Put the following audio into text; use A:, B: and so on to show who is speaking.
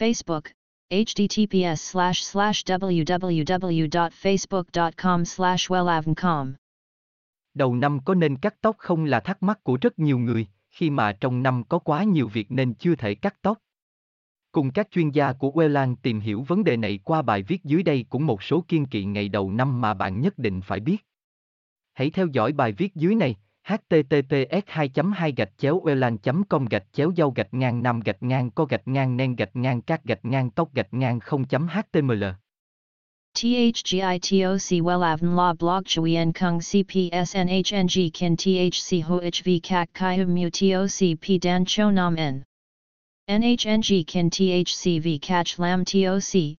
A: Facebook, https slash slash www.facebook.com slash wellavncom.
B: Đầu năm có nên cắt tóc không là thắc mắc của rất nhiều người, khi mà trong năm có quá nhiều việc nên chưa thể cắt tóc. Cùng các chuyên gia của Welland tìm hiểu vấn đề này qua bài viết dưới đây cũng một số kiên kỵ ngày đầu năm mà bạn nhất định phải biết. Hãy theo dõi bài viết dưới này https 2 2 gạch chéo welan com gạch chéo dâu gạch ngang năm gạch ngang co gạch ngang nen gạch ngang các gạch ngang tóc gạch ngang 0 html
A: THGITOC WELAVN La Blog Chuyen Kung CPSNHNG Kin THC HOHV CHI HUM Mu TOC P Dan Cho Nam N NHNG Kin THC V CACH Lam TOC